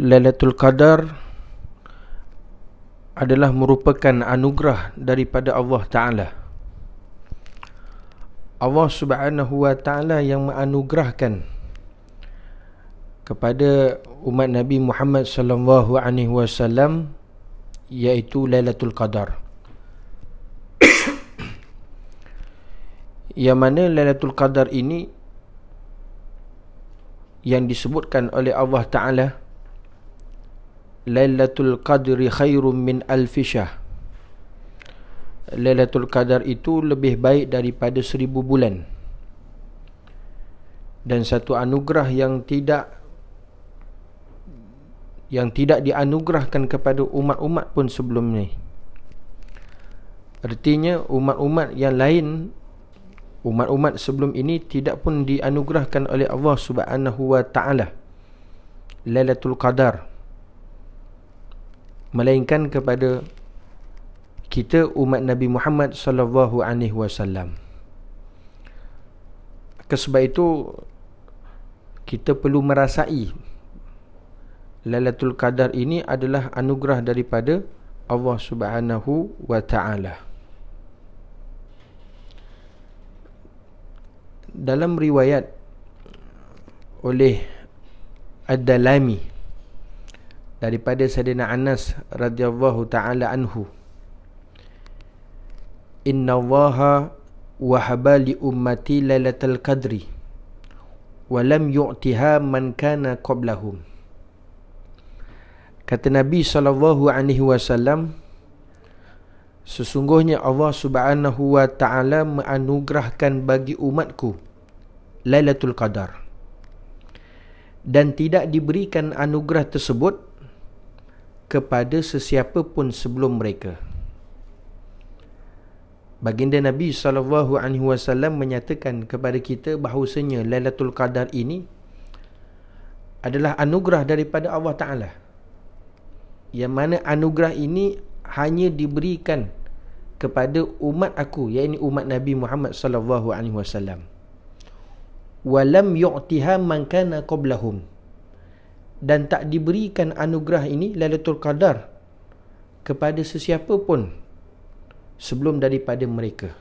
Lailatul Qadar adalah merupakan anugerah daripada Allah Taala. Allah Subhanahu wa taala yang menganugerahkan kepada umat Nabi Muhammad sallallahu alaihi wasallam iaitu Lailatul Qadar. yang mana Lailatul Qadar ini yang disebutkan oleh Allah Taala Lailatul Qadri khairum min alfishah Lailatul Qadar itu lebih baik daripada seribu bulan. Dan satu anugerah yang tidak Yang tidak dianugerahkan kepada umat-umat pun sebelum ini Artinya umat-umat yang lain Umat-umat sebelum ini tidak pun dianugerahkan oleh Allah Subhanahu wa taala. Lailatul Qadar melainkan kepada kita umat Nabi Muhammad sallallahu alaihi wasallam. Sebab itu kita perlu merasai Lailatul Qadar ini adalah anugerah daripada Allah Subhanahu wa taala. Dalam riwayat oleh Ad-Dalami daripada Sayyidina Anas radhiyallahu taala anhu. Inna Allaha wahaba li ummati lailatul qadri wa lam yu'tiha man kana qablahum. Kata Nabi sallallahu alaihi wasallam Sesungguhnya Allah Subhanahu wa taala menganugerahkan bagi umatku Lailatul Qadar dan tidak diberikan anugerah tersebut kepada sesiapa pun sebelum mereka. Baginda Nabi sallallahu alaihi wasallam menyatakan kepada kita bahawasanya Lailatul Qadar ini adalah anugerah daripada Allah Taala. Yang mana anugerah ini hanya diberikan kepada umat aku, iaitu umat Nabi Muhammad sallallahu alaihi wasallam. Walam yu'tiha man kana qablahum dan tak diberikan anugerah ini Lailatul Qadar kepada sesiapa pun sebelum daripada mereka.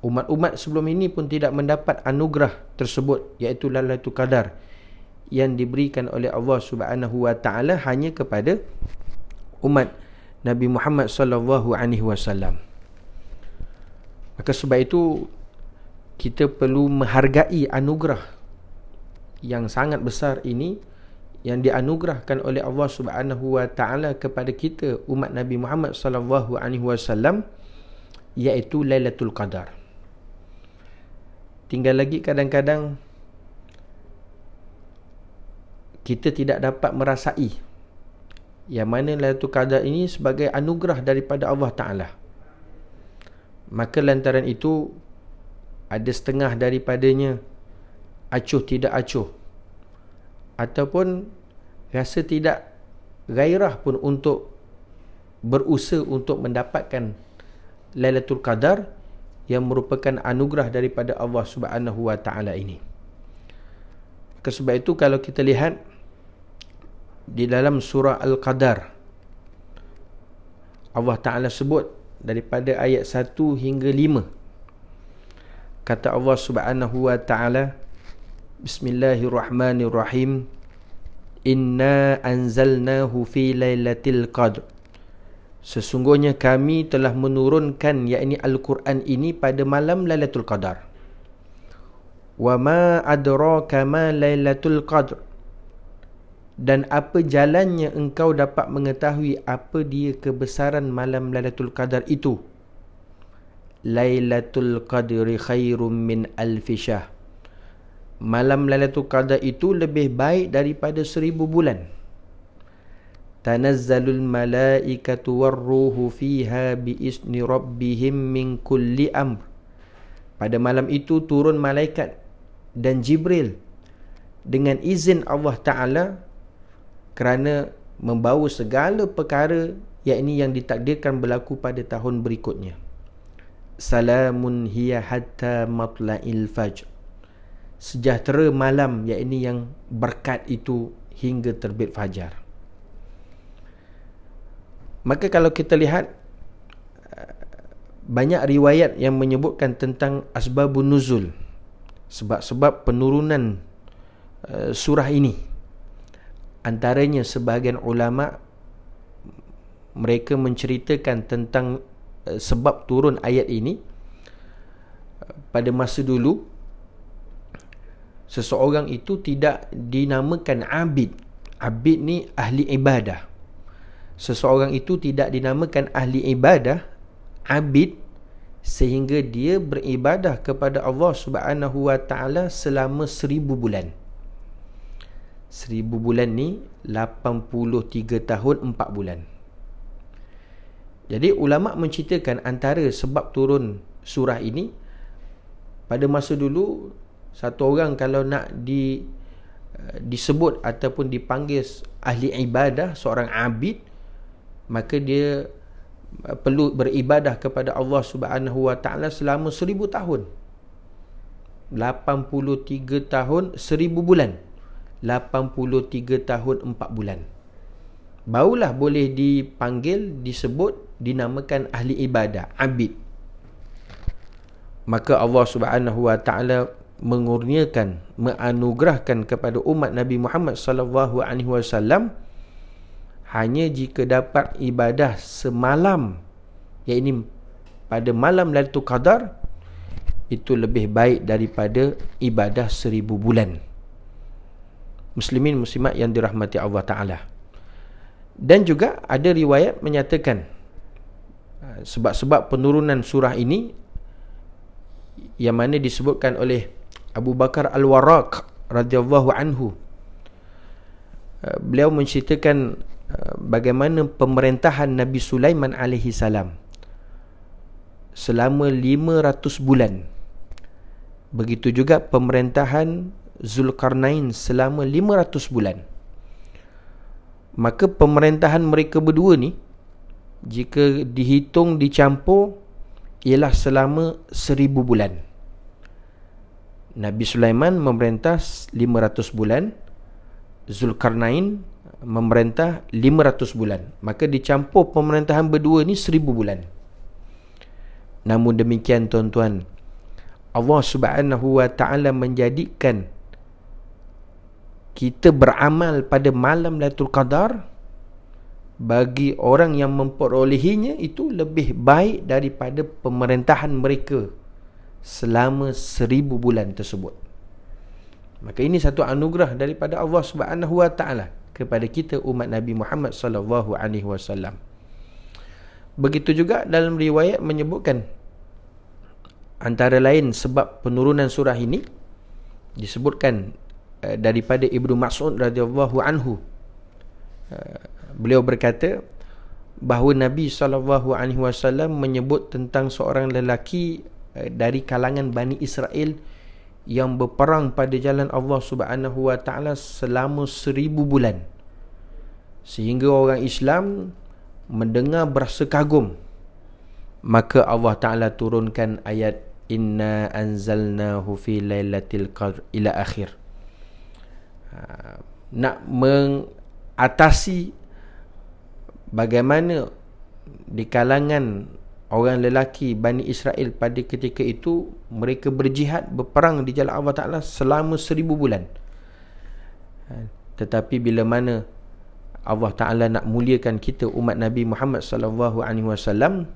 Umat-umat sebelum ini pun tidak mendapat anugerah tersebut iaitu Lailatul Qadar yang diberikan oleh Allah Subhanahu wa taala hanya kepada umat Nabi Muhammad sallallahu alaihi wasallam. Maka sebab itu kita perlu menghargai anugerah yang sangat besar ini yang dianugerahkan oleh Allah Subhanahu wa taala kepada kita umat Nabi Muhammad sallallahu alaihi wasallam iaitu Lailatul Qadar. Tinggal lagi kadang-kadang kita tidak dapat merasai yang mana Lailatul Qadar ini sebagai anugerah daripada Allah taala. Maka lantaran itu ada setengah daripadanya acuh tidak acuh ataupun rasa tidak gairah pun untuk berusaha untuk mendapatkan Lailatul Qadar yang merupakan anugerah daripada Allah Subhanahu wa taala ini. Sebab itu kalau kita lihat di dalam surah Al-Qadar Allah Taala sebut daripada ayat 1 hingga 5 kata Allah Subhanahu wa taala Bismillahirrahmanirrahim Inna anzalnahu fi lailatul qadr Sesungguhnya kami telah menurunkan yakni Al-Quran ini pada malam Lailatul Qadar. Wa ma adraka ma Lailatul Qadr? Dan apa jalannya engkau dapat mengetahui apa dia kebesaran malam Lailatul Qadar itu? Lailatul Qadri khairum min alfi syahr malam Lailatul Qadar itu lebih baik daripada seribu bulan. Tanazzalul malaikatu warruhu fiha biizni rabbihim min kulli amr. Pada malam itu turun malaikat dan Jibril dengan izin Allah Ta'ala kerana membawa segala perkara yakni yang ditakdirkan berlaku pada tahun berikutnya. Salamun hiya hatta matla'il fajr sejahtera malam yakni yang berkat itu hingga terbit fajar. Maka kalau kita lihat banyak riwayat yang menyebutkan tentang asbabun nuzul sebab-sebab penurunan uh, surah ini antaranya sebahagian ulama mereka menceritakan tentang uh, sebab turun ayat ini pada masa dulu seseorang itu tidak dinamakan abid. Abid ni ahli ibadah. Seseorang itu tidak dinamakan ahli ibadah abid sehingga dia beribadah kepada Allah Subhanahu wa taala selama seribu bulan. Seribu bulan ni 83 tahun 4 bulan. Jadi ulama menceritakan antara sebab turun surah ini Pada masa dulu Satu orang kalau nak di eh, disebut ataupun dipanggil ahli ibadah Seorang abid Maka dia eh, perlu beribadah kepada Allah Subhanahu Wa Taala selama seribu tahun. 83 tahun seribu bulan. 83 tahun 4 bulan. Barulah boleh dipanggil, disebut, dinamakan ahli ibadah, abid. Maka Allah subhanahu wa ta'ala mengurniakan, menganugerahkan kepada umat Nabi Muhammad sallallahu alaihi wasallam hanya jika dapat ibadah semalam iaitu pada malam Lailatul Qadar itu lebih baik daripada ibadah seribu bulan muslimin muslimat yang dirahmati Allah Taala. Dan juga ada riwayat menyatakan sebab-sebab penurunan surah ini yang mana disebutkan oleh Abu Bakar Al-Warraq radhiyallahu anhu. Uh, beliau menceritakan uh, bagaimana pemerintahan Nabi Sulaiman alaihi salam selama 500 bulan. Begitu juga pemerintahan Zulkarnain selama 500 bulan maka pemerintahan mereka berdua ni jika dihitung dicampur ialah selama 1000 bulan Nabi Sulaiman memerintah 500 bulan. Zulkarnain memerintah 500 bulan. Maka dicampur pemerintahan berdua ni 1000 bulan. Namun demikian tuan-tuan Allah Subhanahu wa taala menjadikan kita beramal pada malam Lailatul Qadar bagi orang yang memperolehinya itu lebih baik daripada pemerintahan mereka selama seribu bulan tersebut. Maka ini satu anugerah daripada Allah Subhanahu Wa Taala kepada kita umat Nabi Muhammad sallallahu alaihi wasallam. Begitu juga dalam riwayat menyebutkan antara lain sebab penurunan surah ini disebutkan Eh, daripada Ibnu Mas'ud radhiyallahu anhu eh, beliau berkata bahawa Nabi sallallahu alaihi wasallam menyebut tentang seorang lelaki dari kalangan Bani Israel yang berperang pada jalan Allah Subhanahu wa taala selama seribu bulan. Sehingga orang Islam mendengar berasa kagum. Maka Allah taala turunkan ayat inna anzalnahu fi lailatul qadr ila akhir. Ha, nak mengatasi bagaimana di kalangan orang lelaki Bani Israel pada ketika itu mereka berjihad berperang di jalan Allah Ta'ala selama seribu bulan ha, tetapi bila mana Allah Ta'ala nak muliakan kita umat Nabi Muhammad Sallallahu Alaihi Wasallam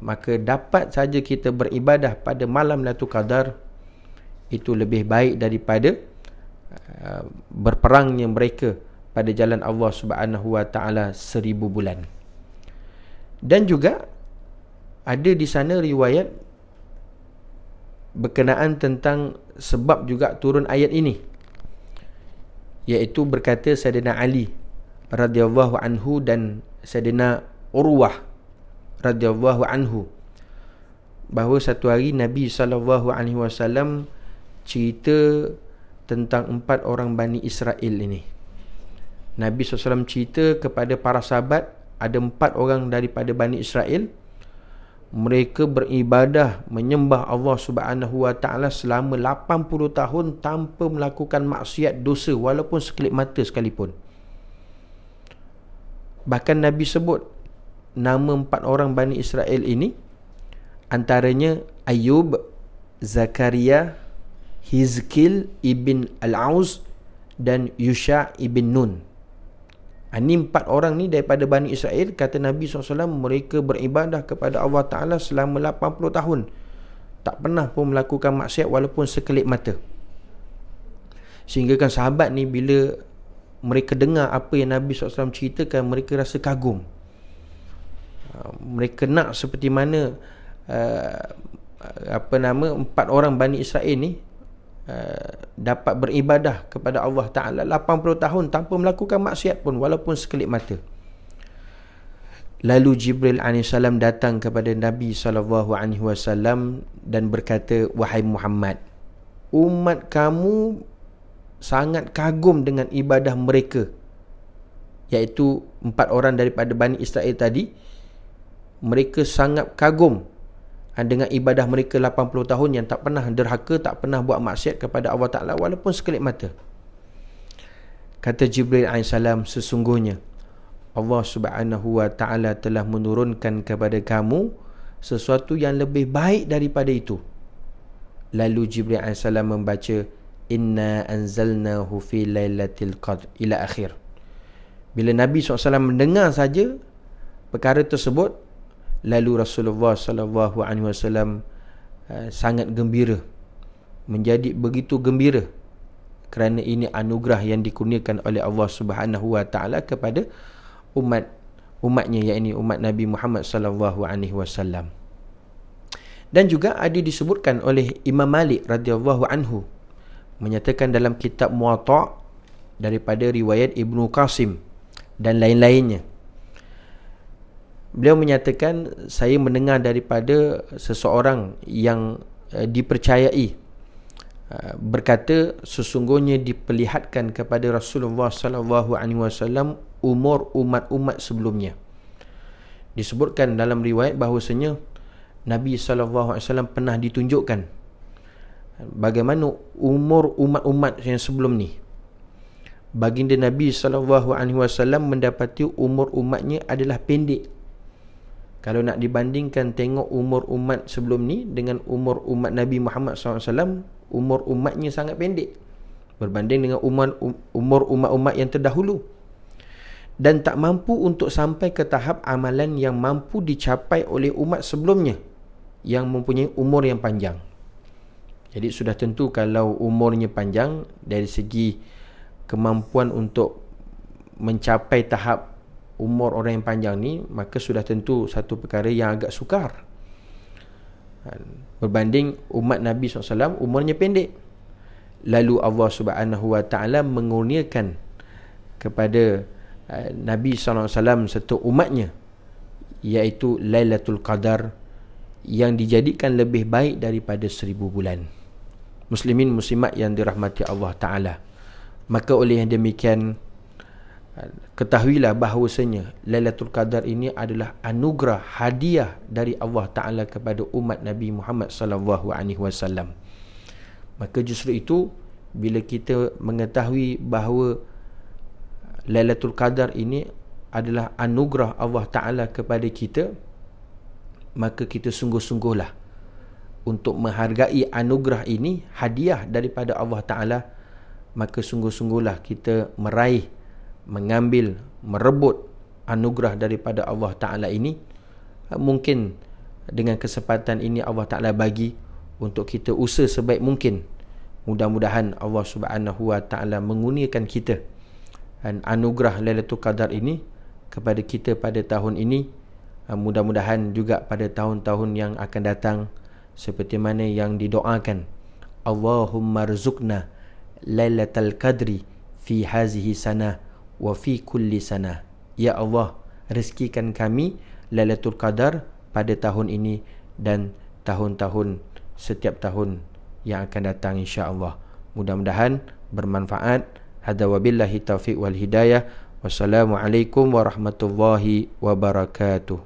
maka dapat saja kita beribadah pada malam Lailatul Qadar itu lebih baik daripada Uh, berperangnya mereka pada jalan Allah Subhanahu Wa Taala seribu bulan. Dan juga ada di sana riwayat berkenaan tentang sebab juga turun ayat ini. Iaitu berkata Sayyidina Ali radhiyallahu anhu dan Sayyidina Urwah radhiyallahu anhu bahawa satu hari Nabi sallallahu alaihi wasallam cerita tentang empat orang Bani Israel ini. Nabi SAW cerita kepada para sahabat ada empat orang daripada Bani Israel. Mereka beribadah menyembah Allah Subhanahu wa taala selama 80 tahun tanpa melakukan maksiat dosa walaupun sekelip mata sekalipun. Bahkan Nabi sebut nama empat orang Bani Israel ini antaranya Ayub, Zakaria, Hizkil ibn Al-Auz dan Yusha ibn Nun. Ini ha, empat orang ni daripada Bani Israel Kata Nabi SAW Mereka beribadah kepada Allah Ta'ala selama 80 tahun. Tak pernah pun melakukan maksiat Walaupun sekelip mata. Sehingga kan sahabat ni Bila mereka dengar apa yang Nabi SAW ceritakan Mereka rasa kagum. Ha, Mereka nak seperti mana uh, Apa nama Empat orang Bani Israel ni Uh, dapat beribadah kepada Allah Ta'ala 80 tahun tanpa melakukan maksiat pun walaupun sekelip mata. Lalu Jibril AS datang kepada Nabi SAW dan berkata wahai Muhammad umat kamu sangat kagum dengan ibadah mereka iaitu empat orang daripada Bani Israel tadi. Mereka sangat kagum dengan ibadah mereka 80 tahun yang tak pernah derhaka, tak pernah buat maksiat kepada Allah Ta'ala walaupun sekelip mata. Kata Jibril AS, sesungguhnya Allah Subhanahu Wa Ta'ala telah menurunkan kepada kamu sesuatu yang lebih baik daripada itu. Lalu Jibril AS membaca, Inna anzalnahu fi laylatil qadr ila akhir. Bila Nabi SAW mendengar saja perkara tersebut, lalu Rasulullah sallallahu alaihi wasallam uh, sangat gembira. Menjadi begitu gembira kerana ini anugerah yang dikurniakan oleh Allah Subhanahu wa taala kepada umat umatnya yakni umat Nabi Muhammad sallallahu alaihi wasallam. Dan juga ada disebutkan oleh Imam Malik radhiyallahu anhu menyatakan dalam kitab Muwatta daripada riwayat Ibnu Qasim dan lain-lainnya beliau menyatakan saya mendengar daripada seseorang yang uh, dipercayai uh, berkata sesungguhnya diperlihatkan kepada Rasulullah sallallahu alaihi wasallam umur umat-umat sebelumnya. Disebutkan dalam riwayat bahawasanya Nabi sallallahu alaihi wasallam pernah ditunjukkan bagaimana umur umat-umat yang sebelum ni. Baginda Nabi sallallahu alaihi wasallam mendapati umur umatnya adalah pendek kalau nak dibandingkan tengok umur umat sebelum ni dengan umur umat Nabi Muhammad SAW, umur umatnya sangat pendek berbanding dengan umur umur umat-umat yang terdahulu. Dan tak mampu untuk sampai ke tahap amalan yang mampu dicapai oleh umat sebelumnya yang mempunyai umur yang panjang. Jadi sudah tentu kalau umurnya panjang dari segi kemampuan untuk mencapai tahap umur orang yang panjang ni maka sudah tentu satu perkara yang agak sukar. Ha, berbanding umat Nabi SAW umurnya pendek. Lalu Allah Subhanahu Wa Taala mengurniakan kepada uh, Nabi SAW serta umatnya iaitu Lailatul Qadar yang dijadikan lebih baik daripada seribu bulan. Muslimin muslimat yang dirahmati Allah Ta'ala. Maka oleh yang demikian ketahuilah bahawasanya Lailatul Qadar ini adalah anugerah hadiah dari Allah Taala kepada umat Nabi Muhammad sallallahu alaihi wasallam. Maka justru itu bila kita mengetahui bahawa Lailatul Qadar ini adalah anugerah Allah Taala kepada kita maka kita sungguh-sungguhlah untuk menghargai anugerah ini hadiah daripada Allah Taala maka sungguh-sungguhlah kita meraih mengambil merebut anugerah daripada Allah Taala ini mungkin dengan kesempatan ini Allah Taala bagi untuk kita usaha sebaik mungkin. Mudah-mudahan Allah Subhanahu Wa Taala mengurniakan kita. Dan anugerah Lailatul Qadar ini kepada kita pada tahun ini mudah-mudahan juga pada tahun-tahun yang akan datang seperti mana yang didoakan. Allahumma rzuqna Lailatul Qadri fi hazihi sanah wa fi kulli sana. Ya Allah rezekikan kami Lailatul Qadar pada tahun ini dan tahun-tahun setiap tahun yang akan datang insya-Allah. Mudah-mudahan bermanfaat. Hada wabillahi taufiq wal hidayah. Wassalamualaikum warahmatullahi wabarakatuh